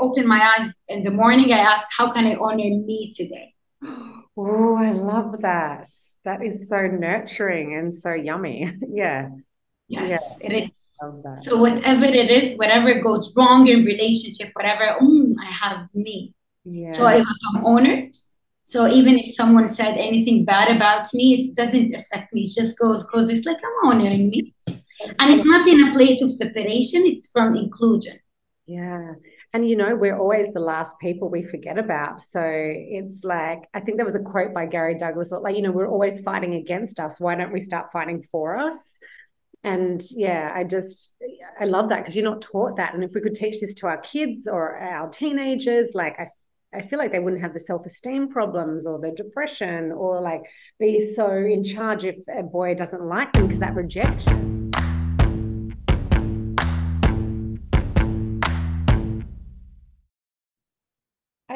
open my eyes in the morning, I ask, how can I honor me today? Oh, I love that. That is so nurturing and so yummy. yeah. Yes, yeah. it is. So whatever it is, whatever goes wrong in relationship, whatever, mm, I have me. Yeah. So if I'm honored, so even if someone said anything bad about me, it doesn't affect me. It just goes because it's like I'm honoring me. And it's not in a place of separation, it's from inclusion. Yeah. And you know, we're always the last people we forget about. So it's like, I think there was a quote by Gary Douglas, like, you know, we're always fighting against us. Why don't we start fighting for us? And yeah, I just, I love that because you're not taught that. And if we could teach this to our kids or our teenagers, like I I feel like they wouldn't have the self-esteem problems or the depression or like be so in charge if a boy doesn't like them because that rejection.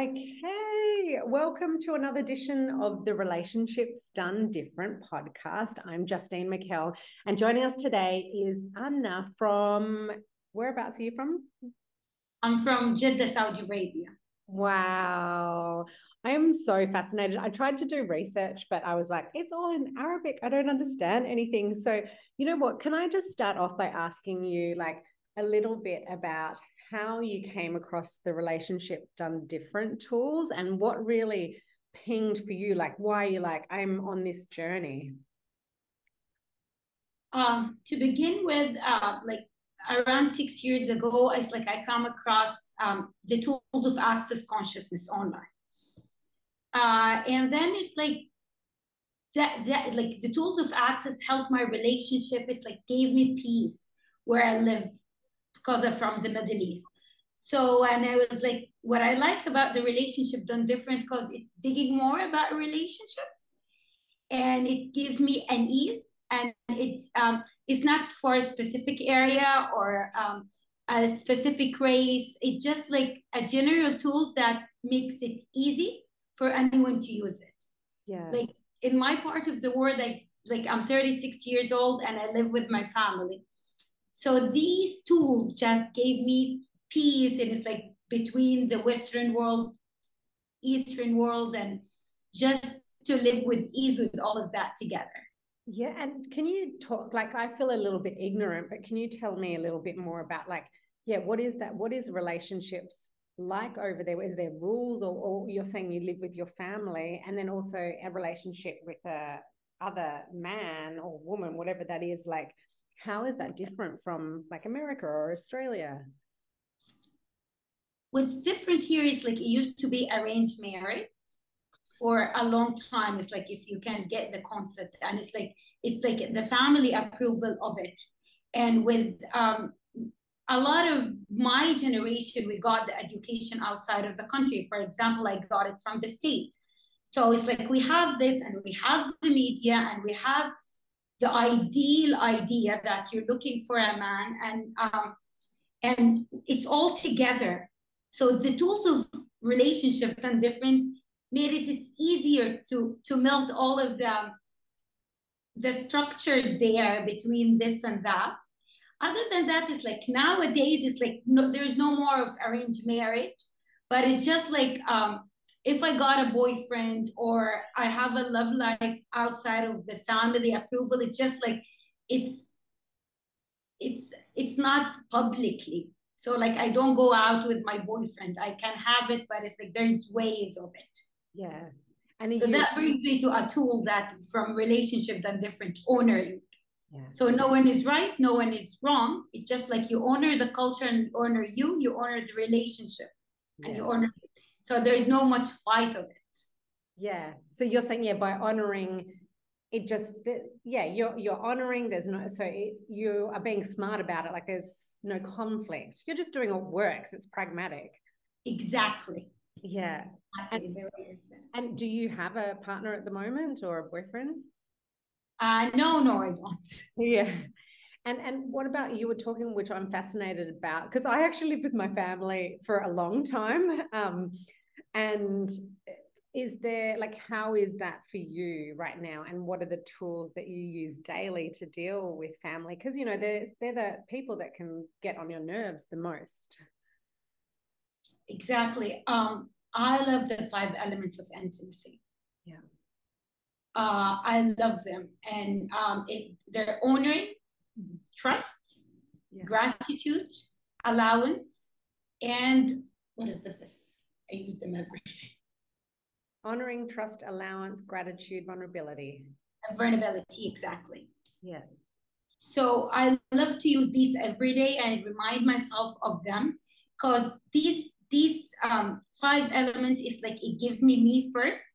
Okay, welcome to another edition of the Relationships Done Different podcast. I'm Justine McKell, and joining us today is Anaa from whereabouts are you from? I'm from Jeddah, Saudi Arabia. Wow. I am so fascinated. I tried to do research, but I was like, it's all in Arabic. I don't understand anything. So, you know what? Can I just start off by asking you, like, a little bit about how you came across the relationship done different tools and what really pinged for you? Like, why you like, I'm on this journey? Um, to begin with, uh, like around six years ago, it's like I come across um, the tools of access consciousness online. Uh, and then it's like that, that like the tools of access helped my relationship. It's like gave me peace where I live because I'm from the Middle East. So, and I was like, what I like about the relationship done different because it's digging more about relationships and it gives me an ease and it's um, it's not for a specific area or um, a specific race. It's just like a general tool that makes it easy for anyone to use it. Yeah. Like in my part of the world, like like I'm 36 years old and I live with my family. So these tools just gave me peace, and it's like between the Western world, Eastern world, and just to live with ease with all of that together. Yeah. And can you talk, like, I feel a little bit ignorant, but can you tell me a little bit more about, like, yeah, what is that? What is relationships like over there? Is there rules, or, or you're saying you live with your family, and then also a relationship with a other man or woman, whatever that is? Like, how is that different from like America or Australia? What's different here is like it used to be arranged marriage, for a long time. It's like if you can get the concept and it's like it's like the family approval of it. And with um, a lot of my generation we got the education outside of the country. For example i got it from the state so it's like we have this and we have the media and we have the ideal idea that you're looking for a man and um, and it's all together. So the tools of relationship and different made it easier to to melt all of the the structures there between this and that. Other than that it's like nowadays it's like no, there's no more of arranged marriage but it's just like um, if i got a boyfriend or i have a love life outside of the family approval it's just like it's it's it's not publicly so like i don't go out with my boyfriend i can have it but it's like there's ways of it yeah. And so you, that brings me to a tool that from relationship that different honoring. Yeah. So no one is right, no one is wrong. It's just like you honor the culture and honor you, you honor the relationship, yeah. and you honor. It. So there is no much fight of it. Yeah. So you're saying yeah, by honoring it just yeah you're you're honoring there's no so it, you are being smart about it like there's no conflict you're just doing what works it's pragmatic exactly yeah. And, and do you have a partner at the moment or a boyfriend? Uh, no, no, I don't. Yeah. And and what about you were talking, which I'm fascinated about, because I actually lived with my family for a long time. Um, and is there like how is that for you right now? And what are the tools that you use daily to deal with family? Because you know, they're they're the people that can get on your nerves the most exactly um i love the five elements of intimacy yeah uh i love them and um it they're honoring. Trust Yeah. gratitude allowance and what is the fifth i use them every day. honoring trust allowance gratitude vulnerability vulnerability exactly yeah So I love to use these every day and remind myself of them because these these um, five elements is like it gives me me first.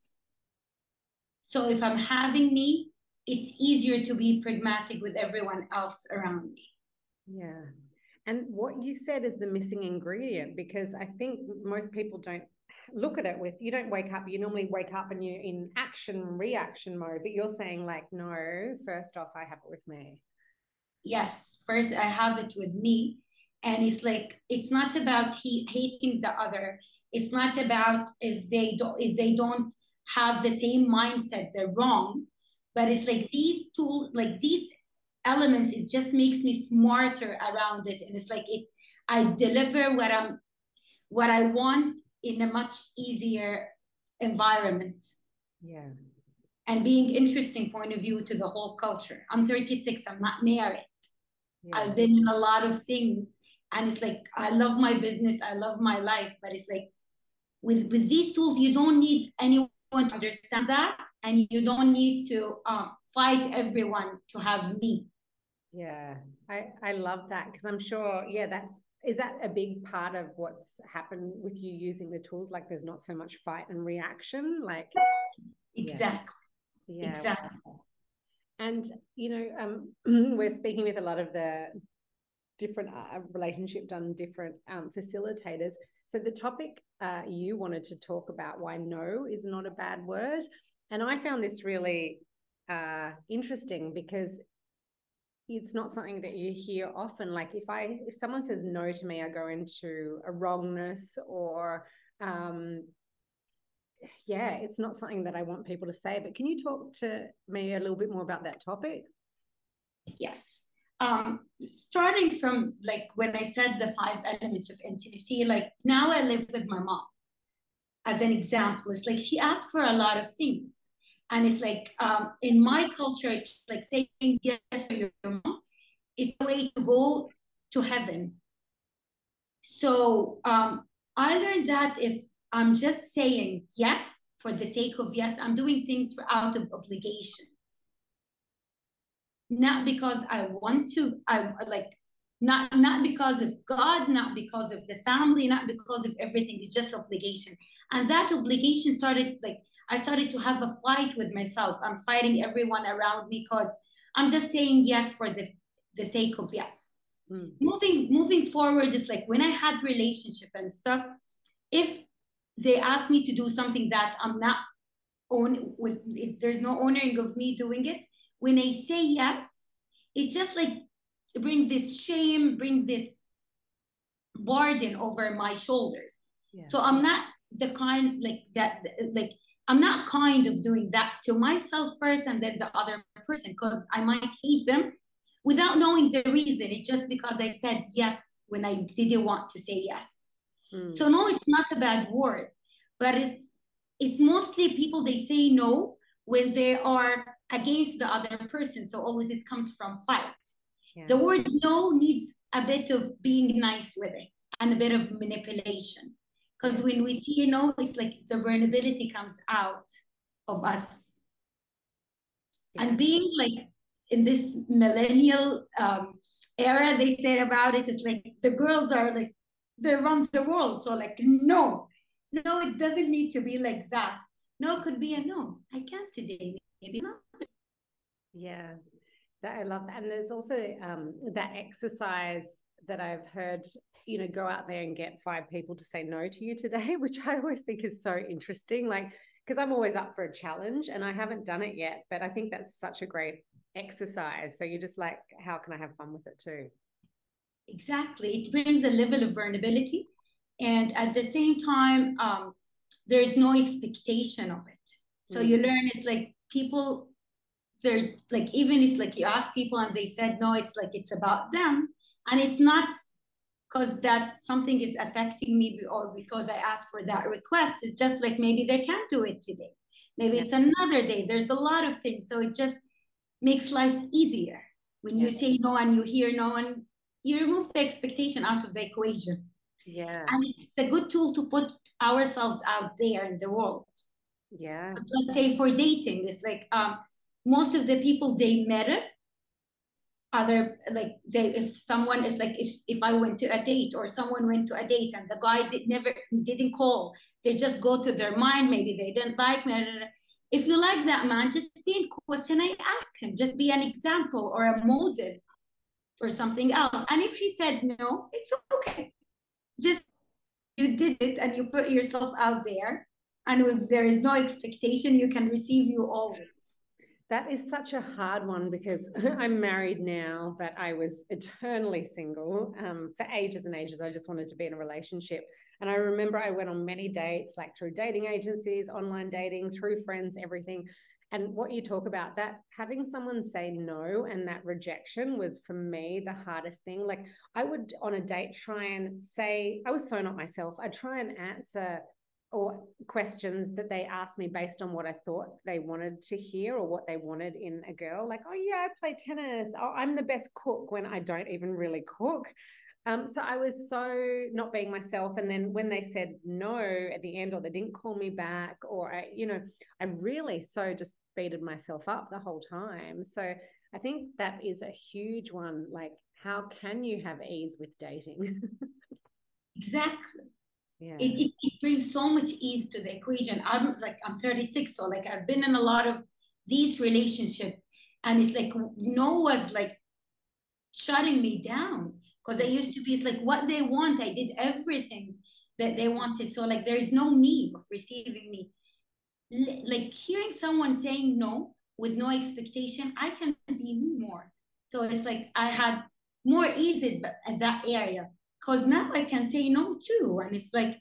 So if I'm having me, it's easier to be pragmatic with everyone else around me. Yeah. And what you said is the missing ingredient because I think most people don't look at it with you don't wake up, you normally wake up and you're in action, reaction mode, but you're saying, like, no, first off, I have it with me. Yes, first I have it with me. And it's like it's not about he hating the other. It's not about if they don't if they don't have the same mindset, they're wrong. But it's like these tools, like these elements, it just makes me smarter around it. And it's like it I deliver what I'm what I want in a much easier environment Yeah. and being interesting point of view to the whole culture. I'm 36, I'm not married. Yeah. I've been in a lot of things and it's like I love my business, I love my life, but it's like with with these tools you don't need anyone understand that and you don't need to um, fight everyone to have me. Yeah, I, I love that because I'm sure, yeah, that is that a big part of what's happened with you using the tools? Like there's not so much fight and reaction. Like, Exactly. yeah. Exactly. wow. And, you know, um, we're speaking with a lot of the different uh, relationship done different um, facilitators. So the topic uh, you wanted to talk about why no is not a bad word. And I found this really uh, interesting because it's not something that you hear often like if i if someone says no to me i go into a wrongness or um yeah it's not something that i want people to say but can you talk to me a little bit more about that topic Yes. Um, starting from like when I said the five elements of intimacy, like now I live with my mom as an example. It's like she asked for a lot of things. And it's like um, in my culture, it's like saying yes to your mom. It's a way to go to heaven. So um, I learned that if I'm just saying yes for the sake of yes, I'm doing things for out of obligation not because I want to, I like not not because of God, not because of the family, not because of everything. It's just obligation. And that obligation started like I started to have a fight with myself. I'm fighting everyone around me because I'm just saying yes for the the sake of yes. Mm. Moving moving forward is like when I had relationship and stuff, if they ask me to do something that I'm not own with there's no honoring of me doing it when I say yes, it's just like bring this shame, bring this burden over my shoulders. yeah So I'm not the kind like that, like I'm not kind of doing that to myself first and then the other person because I might hate them without knowing the reason. It's just because I said yes when I didn't want to say yes. Mm. So no, it's not a bad word, but it's it's mostly people they say no when they are against the other person. So always it comes from fight. yeah. The word no needs a bit of being nice with it and a bit of manipulation. Because when we see a no, it's like the vulnerability comes out of us. And being like in this millennial um, era, they said about it is like the girls are like they run the world. So like no, no, it doesn't need to be like that. No it could be a no. I can't today. Maybe not. Yeah, that I love that. And there's also um, that exercise that I've heard, you know, go out there and get five people to say no to you today, which I always think is so interesting. Like, because I'm always up for a challenge and I haven't done it yet, but I think that's such a great exercise. So you're just like, how can I have fun with it too? Exactly. It brings a level of vulnerability. And at the same time, um, there is no expectation of it. So Mm. you learn it's like people, they're like, even it's like you ask people and they said no, it's like it's about them. And it's not because that something is affecting me or because I asked for that request. It's just like maybe they can't do it today. Maybe it's another day. There's a lot of things. So it just makes life easier. When you say no and you hear no and you remove the expectation out of the equation. Yeah. And it's a good tool to put ourselves out there in the world. Yeah. Let's say for dating, it's like um, most of the people they met other like they if someone is like if if I went to a date or someone went to a date and the guy did never didn't call, they just go to their mind. Maybe they didn't like me. If you like that man, just be in question. I ask him. Just be an example or a model for something else. And if he said no, it's okay. Just you did it and you put yourself out there. And if there is no expectation, you can receive you always. That is such a hard one because I'm married now, but I was eternally single um, for ages and ages. I just wanted to be in a relationship. And I remember I went on many dates, like through dating agencies, online dating, through friends, everything. And what you talk about, that having someone say no and that rejection was for me the hardest thing. Like I would on a date try and say, I was so not myself. I'd try and answer or questions that they asked me based on what I thought they wanted to hear or what they wanted in a girl. Like, oh, yeah, I play tennis. Oh, I'm the best cook when I don't even really cook. Um, so I was so not being myself. And then when they said no at the end, or they didn't call me back, or I, you know, I really so just beated myself up the whole time. So I think that is a huge one. Like, how can you have ease with dating? exactly yeah. It, it, it brings so much ease to the equation. I'm like i'm 36 so like i've been in a lot of these relationships and it's like no was like shutting me down because I used to be it's like what they want i did everything that they wanted so like there's no me of receiving me. L- like hearing someone saying no with no expectation i can be me more. So it's like i had more ease at that area because now I can say no too. And it's like,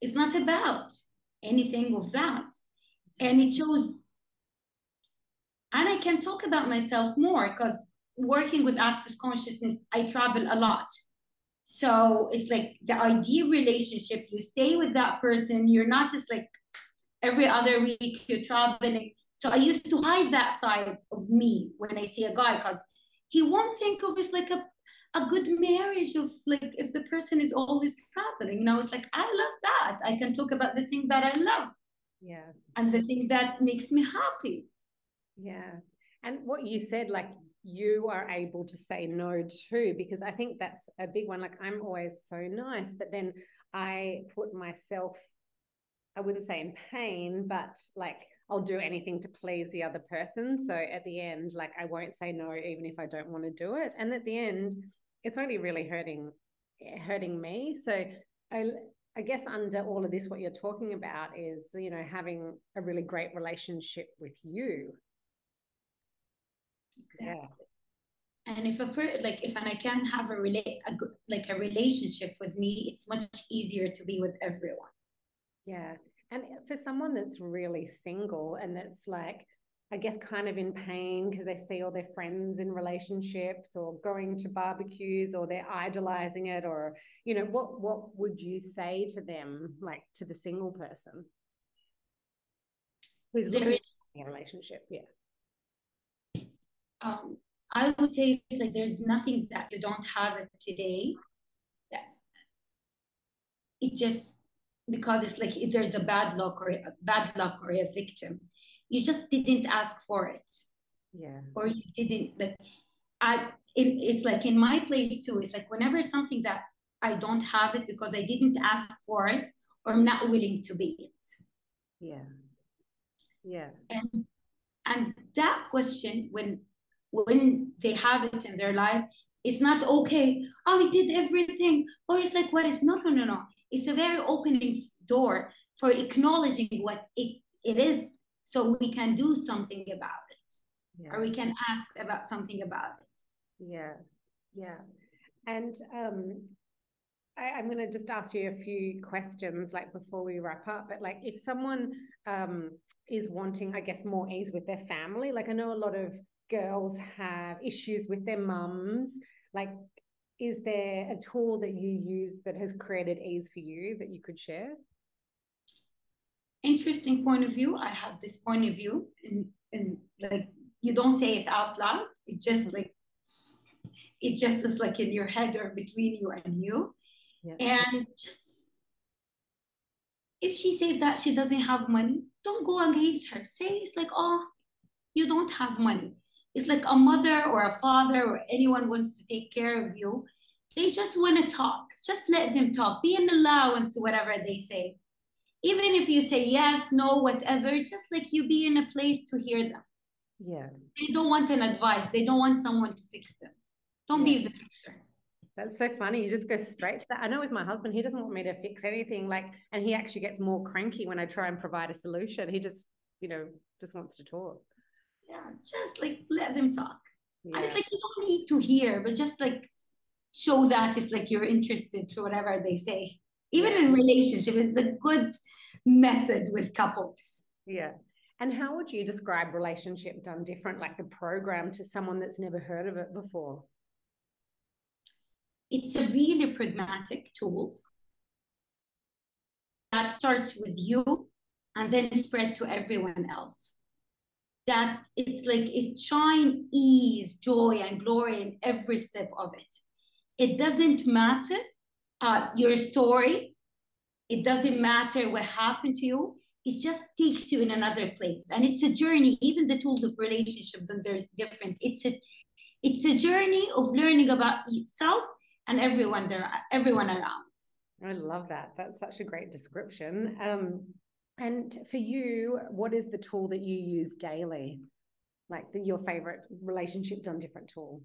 it's not about anything of that. And it shows, and I can talk about myself more because working with access consciousness, I travel a lot. So it's like the ideal relationship, you stay with that person, you're not just like every other week you're traveling. So I used to hide that side of me when I see a guy because he won't think of us like a a good marriage of like if the person is always traveling you know it's like i love that. I can talk about the thing that i love yeah. and the thing that makes me happy. Yeah. And what you said like you are able to say no too because i think that's a big one. Like i'm always so nice but then i put myself i wouldn't say in pain but like I'll do anything to please the other person. So at the end, like I won't say no even if I don't want to do it. And at the end, it's only really hurting hurting me. So I I guess under all of this, what you're talking about is, you know, having a really great relationship with you. Exactly. Yeah. And if a per like if and I can have a relate a good like a relationship with me, it's much easier to be with everyone. Yeah. And for someone that's really single and that's like I guess, kind of in pain because they see all their friends in relationships or going to barbecues or they're idolizing it or, you know, what what would you say to them, like to the single person who's there is a relationship? Yeah. Um, I would say it's like there's nothing that you don't have today. That it just because it's like if there's a bad luck or a bad luck or a victim you just didn't ask for it. Yeah. Or you didn't like i it, it's like in my place too it's like whenever something that i don't have it because i didn't ask for it or i'm not willing to be it. Yeah. Yeah. And and that question when when they have it in their life it's not okay. Oh we did everything. Or it's like what is no no no no. It's a very opening door for acknowledging what it it is so we can do something about it. Yeah. or we can ask about something about it. Yeah. Yeah. And um I, am going to just ask you a few questions like before we wrap up but like if someone um is wanting i guess more ease with their family like i know a lot of girls have issues with their mums like is there a tool that you use that has created ease for you that you could share? Interesting point of view. I have this point of view, and, and like you don't say it out loud. It just mm-hmm. like it just is like in your head or between you and you. Yeah. And just if she says that she doesn't have money, don't go against her. Say it's like, oh, you don't have money. It's like a mother or a father or anyone wants to take care of you. They just want to talk. Just let them talk. Be an allowance to whatever they say. Even if you say yes, no, whatever, it's just like you be in a place to hear them. Yeah. They don't want an advice. They don't want someone to fix them. Don't yeah. be the fixer. That's so funny. You just go straight to that. I know with my husband, he doesn't want me to fix anything. Like, and he actually gets more cranky when I try and provide a solution. He just, you know, just wants to talk. Yeah, just like let them talk. Yeah. And it's like you don't need to hear, but just like show that it's like you're interested to whatever they say. Even yeah. in relationship, it's a good method with couples. Yeah. And how would you describe relationship done different, like the program, to someone that's never heard of it before? It's a really pragmatic tools that starts with you and then spread to everyone else. That it's like it shine ease, joy, and glory in every step of it. It doesn't matter uh, your story. It doesn't matter what happened to you. It just takes you in another place, and it's a journey. Even the tools of relationship, they're different. It's a, it's a journey of learning about yourself and everyone there, everyone around. I love that. That's such a great description. Um, and for you, what is the tool that you use daily? Like the, your favorite relationship done different tool?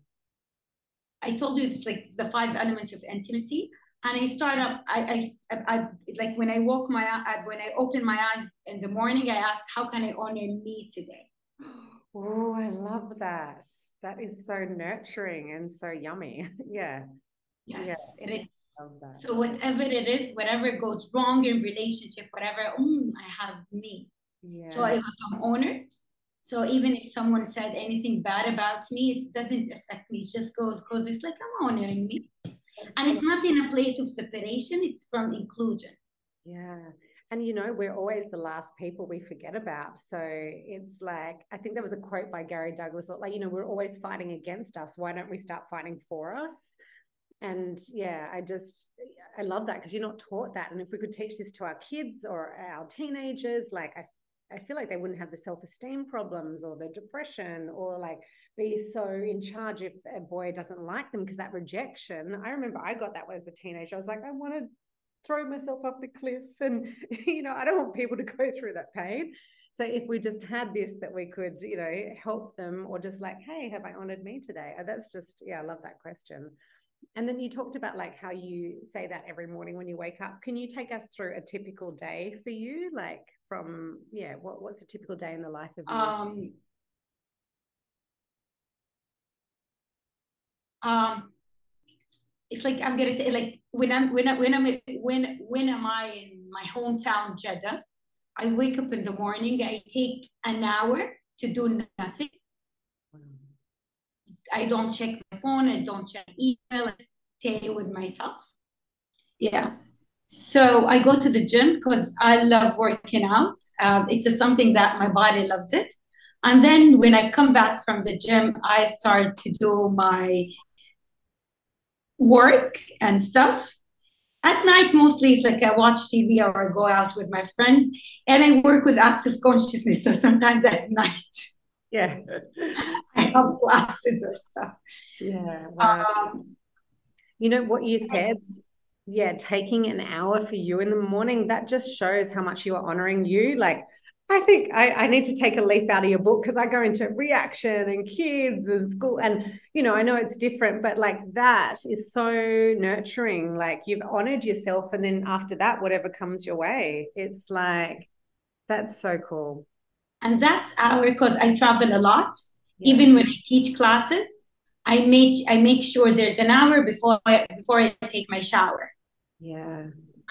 I told you it's like the five elements of intimacy. And I start up, I, I, I like when I walk my, I, when I open my eyes in the morning, I ask, how can I honor me today? Oh, I love that. That is so nurturing and so yummy. yeah. Yes, yeah. it is. So whatever it is, whatever goes wrong in relationship, whatever, mm, I have me. Yeah. So if I'm honored, so even if someone said anything bad about me, it doesn't affect me. It just goes because it's like I'm honoring me. And it's not in a place of separation, it's from inclusion. Yeah. And you know, we're always the last people we forget about. So it's like, I think there was a quote by Gary Douglas, like, you know, we're always fighting against us. Why don't we start fighting for us? And yeah i just i love that because you're not taught that and if we could teach this to our kids or our teenagers like i I feel like they wouldn't have the self-esteem problems or the depression or like be so in charge if a boy doesn't like them because that rejection. I remember I got that as a teenager. I was like, I want to throw myself off the cliff and you know, I don't want people to go through that pain. So if we just had this that we could, you know, help them or just like, hey, have I honored me today? Uh, that's just yeah, I love that question. And then you talked about like how you say that every morning when you wake up. Can you take us through a typical day for you? Like from yeah, what, what's a typical day in the life of you? Um, um it's like I'm gonna say like when I'm when I when I'm when when am I in my hometown Jeddah? I wake up in the morning. I take an hour to do nothing. I don't check my phone, I don't check email, I stay with myself. Yeah. So I go to the gym because I love working out. Um, it's something that my body loves it. And then when I come back from the gym, I start to do my work and stuff. At night, mostly it's like I watch TV or I go out with my friends and I work with access consciousness. So sometimes at night, yeah i have classes or stuff yeah wow. um, you know what you said yeah taking an hour for you in the morning that just shows how much you are honoring you like I think I, I need to take a leaf out of your book because I go into reaction and kids and school. And, you know, I know it's different, but like that is so nurturing. Like you've honored yourself. And then after that, whatever comes your way, it's like, that's so cool. And that's our because I travel a lot. Yeah. Even when I teach classes, I make I make sure there's an hour before I, before I take my shower. Yeah.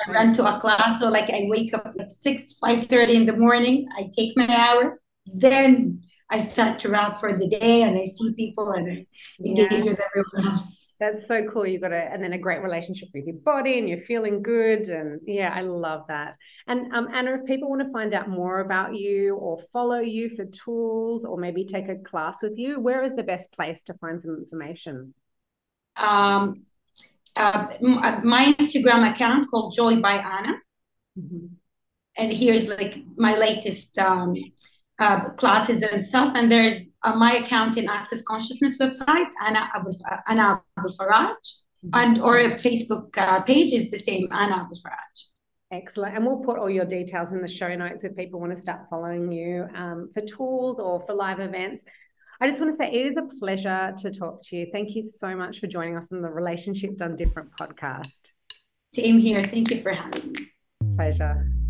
I run to a class, so like I wake up at six, five thirty in the morning. I take my hour, then I start to wrap for the day and I see people and I engage yeah. with everyone else. That's so cool. You've got a and then a great relationship with your body and you're feeling good. And yeah, I love that. And um, Anaa, if people want to find out more about you or follow you for tools or maybe take a class with you, where is the best place to find some information? Um, uh, my Instagram account called Joy by Anaa. Mm-hmm. And here's like my latest um, uh, classes and stuff. And there's uh, my account in Access Consciousness website, Anaa Abu, Anaa Abu Faraj, mm-hmm. and or a Facebook uh, page is the same, Anaa Abu Faraj. Excellent. And we'll put all your details in the show notes if people want to start following you um, for tools or for live events. I just want to say it is a pleasure to talk to you. Thank you so much for joining us on the Relationship Done Different podcast. Same here. Thank you for having me. Pleasure.